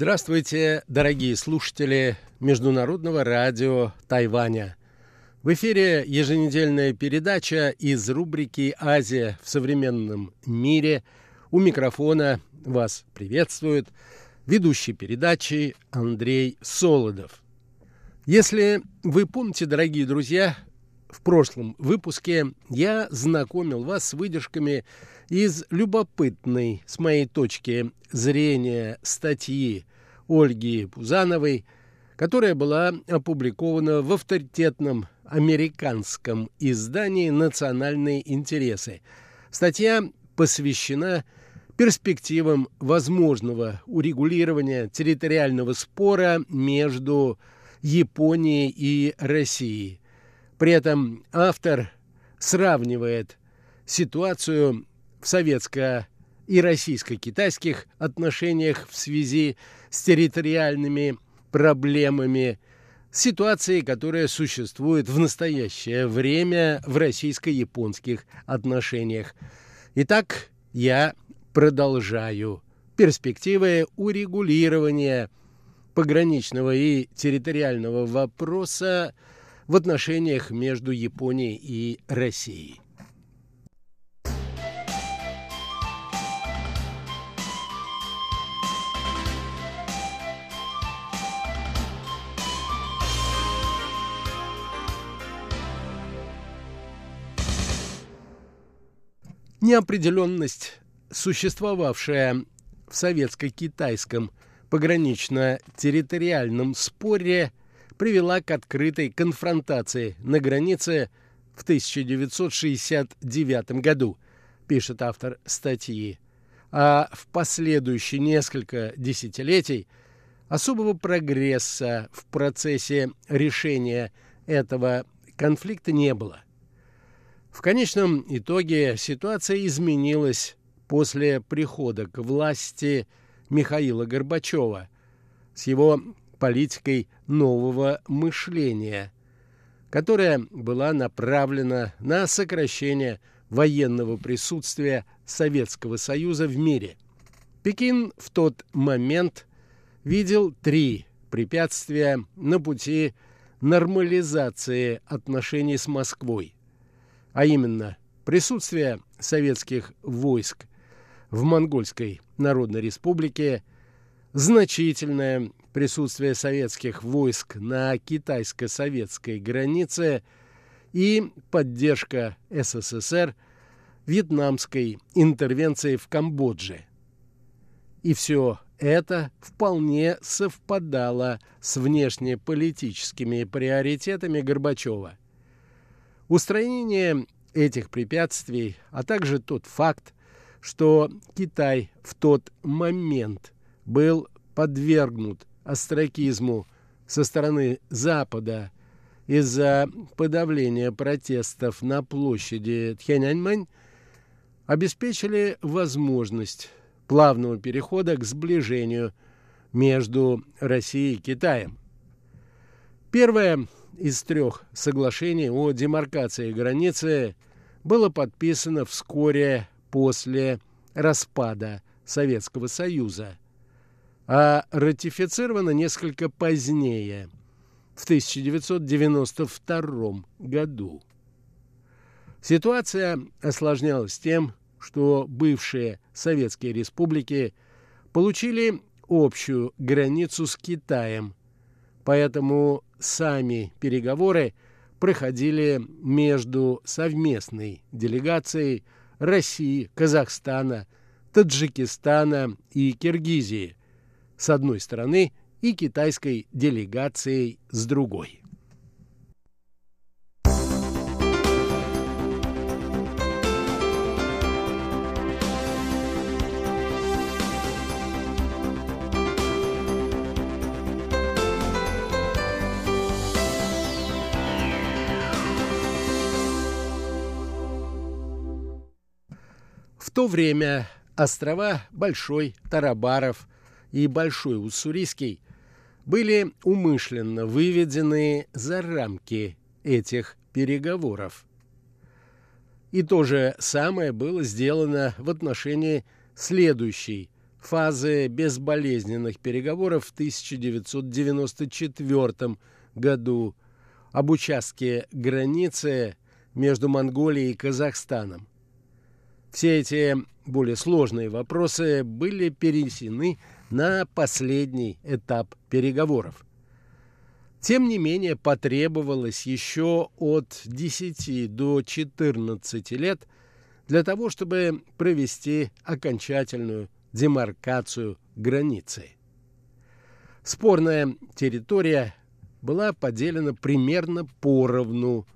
Здравствуйте, дорогие слушатели Международного радио Тайваня. В эфире еженедельная передача из рубрики «Азия в современном мире». У микрофона вас приветствует ведущий передачи Андрей Солодов. Если вы помните, дорогие друзья, в прошлом выпуске я знакомил вас с выдержками из любопытной, с моей точки зрения, статьи Ольги Пузановой, которая была опубликована в авторитетном американском издании «Национальные интересы». Статья посвящена перспективам возможного урегулирования территориального спора между Японией и Россией. При этом автор сравнивает ситуацию в советско- и российско-китайских отношениях в связи с территориальными проблемами, ситуацией, которая существует в настоящее время в российско-японских отношениях. Итак, я продолжаю. Перспективы урегулирования пограничного и территориального вопроса в отношениях между Японией и Россией. Неопределенность, существовавшая в советско-китайском погранично-территориальном споре, привела к открытой конфронтации на границе в 1969 году, пишет автор статьи. А в последующие несколько десятилетий особого прогресса в процессе решения этого конфликта не было – в конечном итоге ситуация изменилась после прихода к власти Михаила Горбачева с его политикой нового мышления, которая была направлена на сокращение военного присутствия Советского Союза в мире. Пекин в тот момент видел три препятствия на пути нормализации отношений с Москвой – а именно присутствие советских войск в Монгольской Народной Республике, значительное присутствие советских войск на китайско-советской границе и поддержка СССР вьетнамской интервенции в Камбодже. И все это вполне совпадало с внешнеполитическими приоритетами Горбачева. Устранение этих препятствий, а также тот факт, что Китай в тот момент был подвергнут остракизму со стороны Запада из-за подавления протестов на площади Тхяньаньмэнь, обеспечили возможность плавного перехода к сближению между Россией и Китаем. Первое из трех соглашений о демаркации границы было подписано вскоре после распада Советского Союза, а ратифицировано несколько позднее, в 1992 году. Ситуация осложнялась тем, что бывшие советские республики получили общую границу с Китаем, поэтому сами переговоры проходили между совместной делегацией России, Казахстана, Таджикистана и Киргизии с одной стороны и китайской делегацией с другой. В то время острова Большой, Тарабаров и Большой Уссурийский были умышленно выведены за рамки этих переговоров. И то же самое было сделано в отношении следующей фазы безболезненных переговоров в 1994 году об участке границы между Монголией и Казахстаном. Все эти более сложные вопросы были перенесены на последний этап переговоров. Тем не менее, потребовалось еще от 10 до 14 лет для того, чтобы провести окончательную демаркацию границы. Спорная территория была поделена примерно поровну,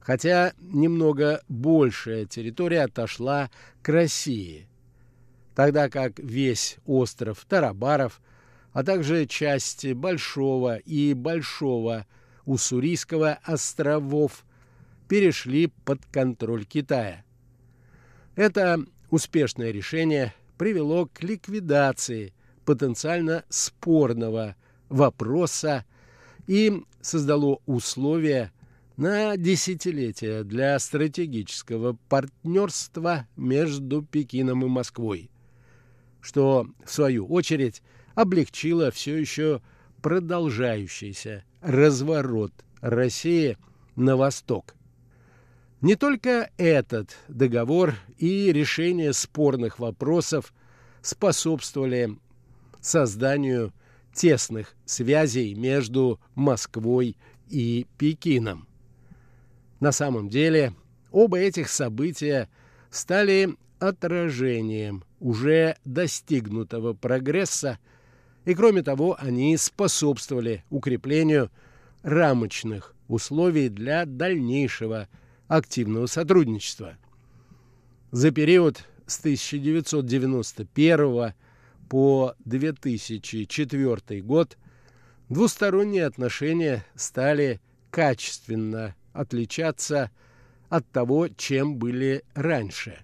хотя немного большая территория отошла к России, тогда как весь остров Тарабаров, а также части Большого и Большого Уссурийского островов перешли под контроль Китая. Это успешное решение привело к ликвидации потенциально спорного вопроса и создало условия на десятилетия для стратегического партнерства между Пекином и Москвой, что, в свою очередь, облегчило все еще продолжающийся разворот России на восток. Не только этот договор и решение спорных вопросов способствовали созданию тесных связей между Москвой и Пекином. На самом деле оба этих события стали отражением уже достигнутого прогресса, и кроме того они способствовали укреплению рамочных условий для дальнейшего активного сотрудничества. За период с 1991 по 2004 год двусторонние отношения стали качественно отличаться от того, чем были раньше.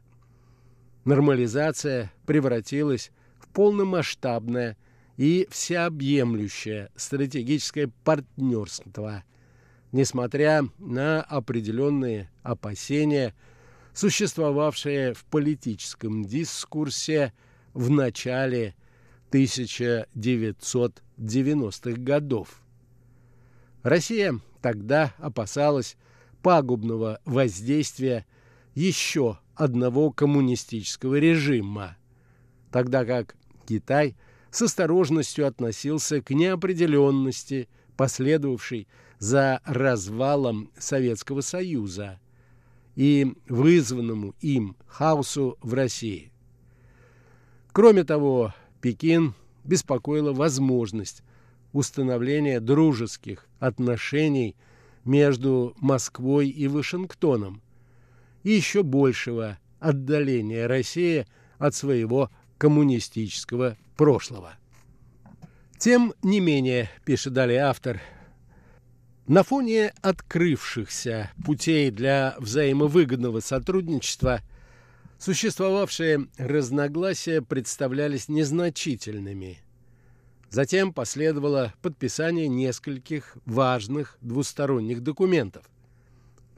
Нормализация превратилась в полномасштабное и всеобъемлющее стратегическое партнерство – несмотря на определенные опасения, существовавшие в политическом дискурсе в начале 1990-х годов. Россия тогда опасалась пагубного воздействия еще одного коммунистического режима, тогда как Китай с осторожностью относился к неопределенности, последовавшей за развалом Советского Союза и вызванному им хаосу в России. Кроме того, Пекин беспокоила возможность установления дружеских отношений между Москвой и Вашингтоном и еще большего отдаления России от своего коммунистического прошлого. Тем не менее, пишет далее автор, на фоне открывшихся путей для взаимовыгодного сотрудничества существовавшие разногласия представлялись незначительными. Затем последовало подписание нескольких важных двусторонних документов.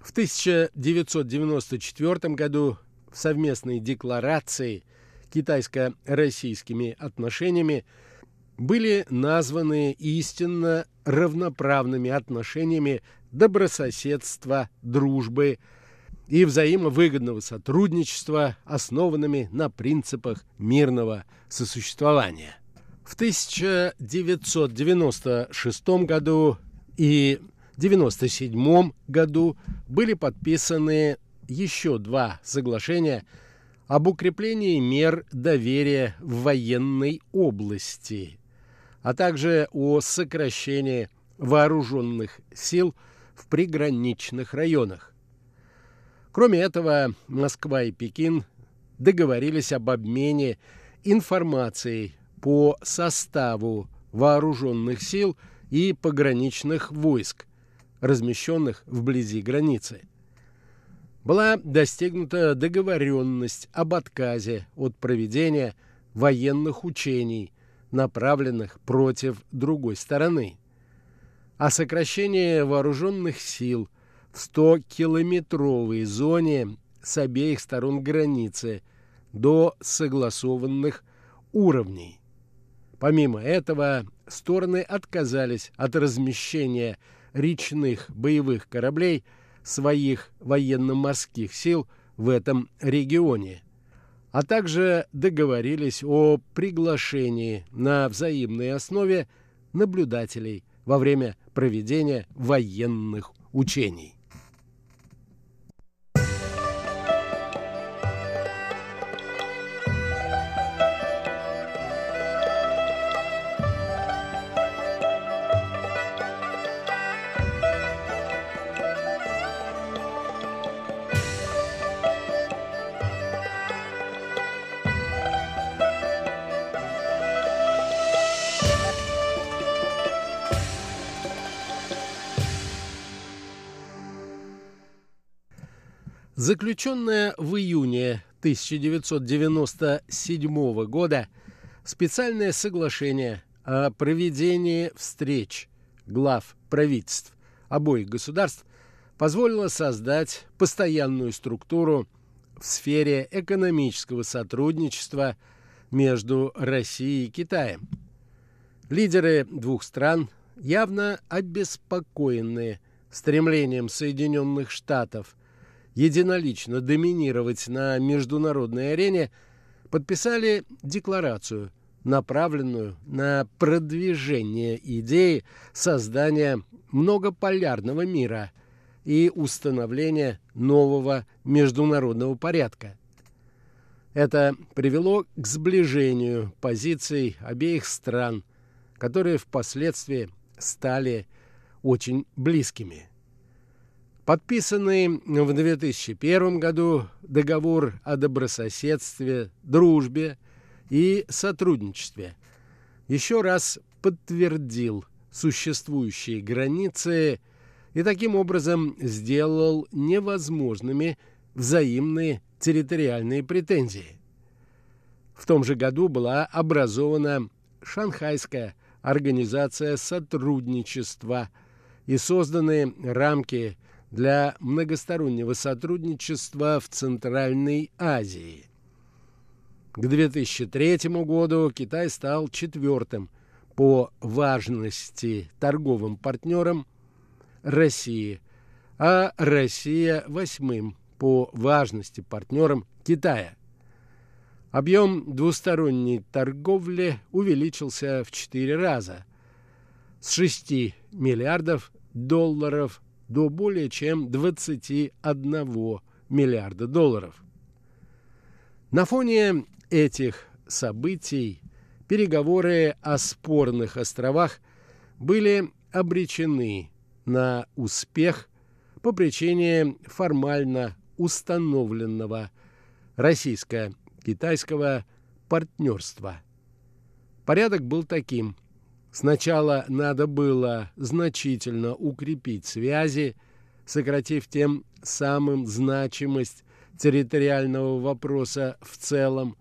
В 1994 году в совместной декларации китайско-российскими отношениями были названы истинно равноправными отношениями добрососедства, дружбы и взаимовыгодного сотрудничества, основанными на принципах мирного сосуществования. В 1996 году и 1997 году были подписаны еще два соглашения об укреплении мер доверия в военной области а также о сокращении вооруженных сил в приграничных районах. Кроме этого, Москва и Пекин договорились об обмене информацией по составу вооруженных сил и пограничных войск, размещенных вблизи границы. Была достигнута договоренность об отказе от проведения военных учений направленных против другой стороны, а сокращение вооруженных сил в 100-километровой зоне с обеих сторон границы до согласованных уровней. Помимо этого, стороны отказались от размещения речных боевых кораблей своих военно-морских сил в этом регионе, а также договорились о приглашении на взаимной основе наблюдателей во время проведения военных учений. Заключенная в июне 1997 года специальное соглашение о проведении встреч глав правительств обоих государств позволило создать постоянную структуру в сфере экономического сотрудничества между Россией и Китаем. Лидеры двух стран, явно обеспокоенные стремлением Соединенных Штатов единолично доминировать на международной арене, подписали декларацию, направленную на продвижение идеи создания многополярного мира и установления нового международного порядка. Это привело к сближению позиций обеих стран, которые впоследствии стали очень близкими. Подписанный в 2001 году договор о добрососедстве, дружбе и сотрудничестве еще раз подтвердил существующие границы и таким образом сделал невозможными взаимные территориальные претензии. В том же году была образована Шанхайская организация сотрудничества и созданы рамки для многостороннего сотрудничества в Центральной Азии. К 2003 году Китай стал четвертым по важности торговым партнером России, а Россия восьмым по важности партнером Китая. Объем двусторонней торговли увеличился в четыре раза с 6 миллиардов долларов до более чем 21 миллиарда долларов. На фоне этих событий переговоры о спорных островах были обречены на успех по причине формально установленного российско-китайского партнерства. Порядок был таким – Сначала надо было значительно укрепить связи, сократив тем самым значимость территориального вопроса в целом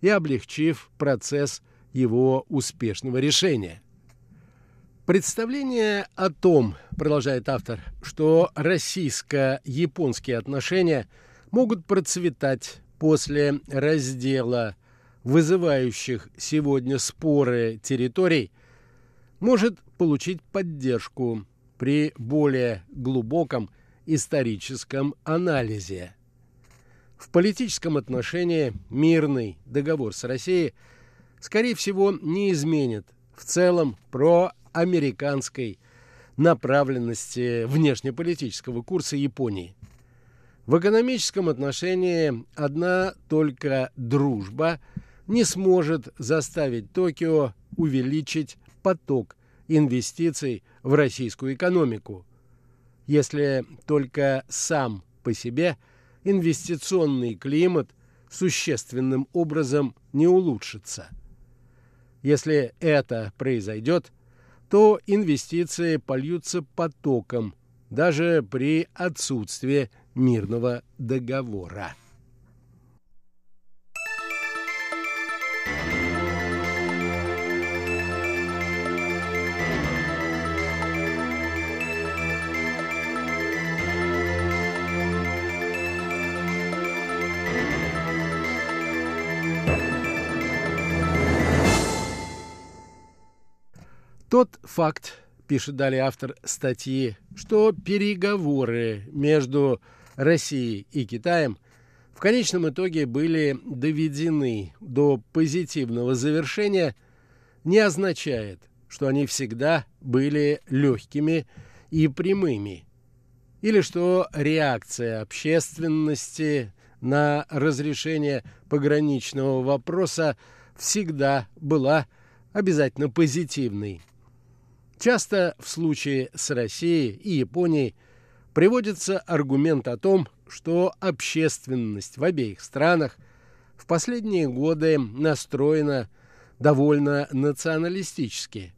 и облегчив процесс его успешного решения. Представление о том, продолжает автор, что российско-японские отношения могут процветать после раздела вызывающих сегодня споры территорий – может получить поддержку при более глубоком историческом анализе. В политическом отношении мирный договор с Россией, скорее всего, не изменит в целом проамериканской направленности внешнеполитического курса Японии. В экономическом отношении одна только дружба не сможет заставить Токио увеличить поток инвестиций в российскую экономику, если только сам по себе инвестиционный климат существенным образом не улучшится. Если это произойдет, то инвестиции польются потоком даже при отсутствии мирного договора. Тот факт, пишет далее автор статьи, что переговоры между Россией и Китаем в конечном итоге были доведены до позитивного завершения, не означает, что они всегда были легкими и прямыми, или что реакция общественности на разрешение пограничного вопроса всегда была обязательно позитивной. Часто в случае с Россией и Японией приводится аргумент о том, что общественность в обеих странах в последние годы настроена довольно националистически,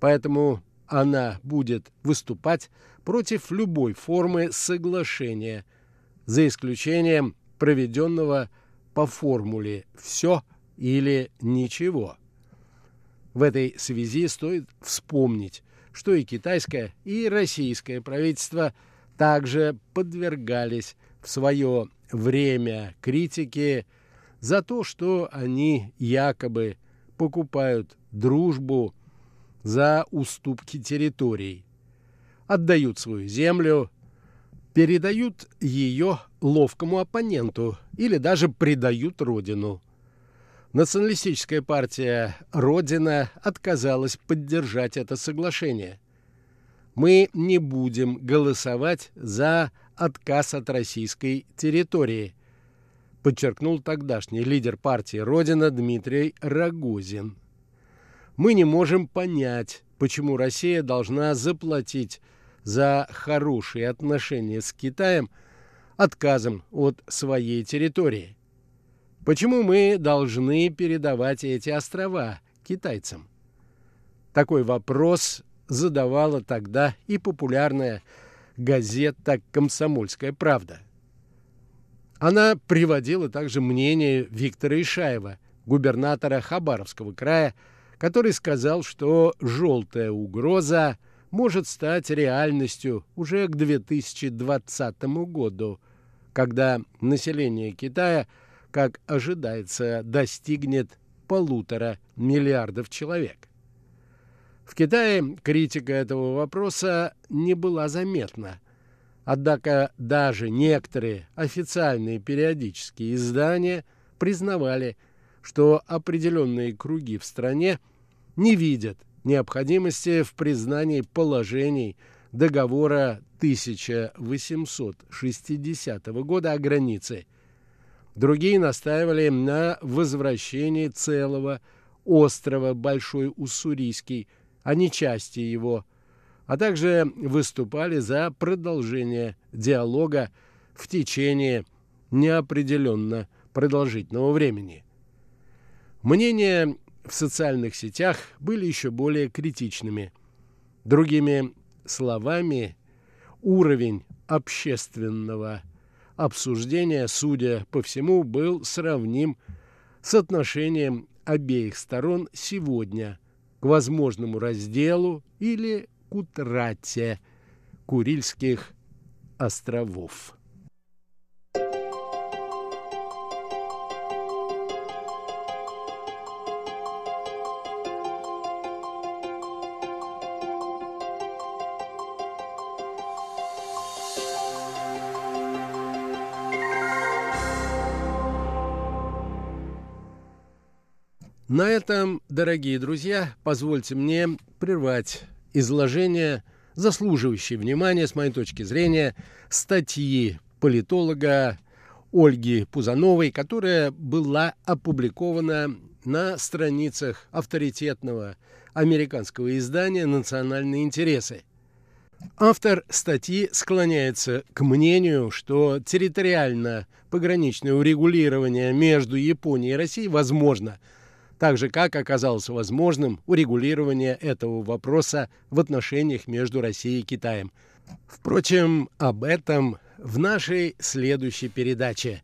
поэтому она будет выступать против любой формы соглашения, за исключением проведенного по формуле «все или ничего». В этой связи стоит вспомнить, что и китайское, и российское правительство также подвергались в свое время критике за то, что они якобы покупают дружбу за уступки территорий, отдают свою землю, передают ее ловкому оппоненту или даже предают родину. Националистическая партия «Родина» отказалась поддержать это соглашение. Мы не будем голосовать за отказ от российской территории, подчеркнул тогдашний лидер партии «Родина» Дмитрий Рогозин. Мы не можем понять, почему Россия должна заплатить за хорошие отношения с Китаем отказом от своей территории. Почему мы должны передавать эти острова китайцам? Такой вопрос задавала тогда и популярная газета «Комсомольская правда». Она приводила также мнение Виктора Ишаева, губернатора Хабаровского края, который сказал, что желтая угроза может стать реальностью уже к 2020 году, когда население Китая – как ожидается, достигнет полутора миллиардов человек. В Китае критика этого вопроса не была заметна. Однако даже некоторые официальные периодические издания признавали, что определенные круги в стране не видят необходимости в признании положений договора 1860 года о границе Другие настаивали на возвращении целого острова Большой Уссурийский, а не части его, а также выступали за продолжение диалога в течение неопределенно продолжительного времени. Мнения в социальных сетях были еще более критичными. Другими словами, уровень общественного обсуждения, судя по всему, был сравним с отношением обеих сторон сегодня к возможному разделу или к утрате Курильских островов. На этом, дорогие друзья, позвольте мне прервать изложение, заслуживающее внимания, с моей точки зрения, статьи политолога Ольги Пузановой, которая была опубликована на страницах авторитетного американского издания «Национальные интересы». Автор статьи склоняется к мнению, что территориально пограничное урегулирование между Японией и Россией возможно – так же, как оказалось возможным урегулирование этого вопроса в отношениях между Россией и Китаем. Впрочем, об этом в нашей следующей передаче.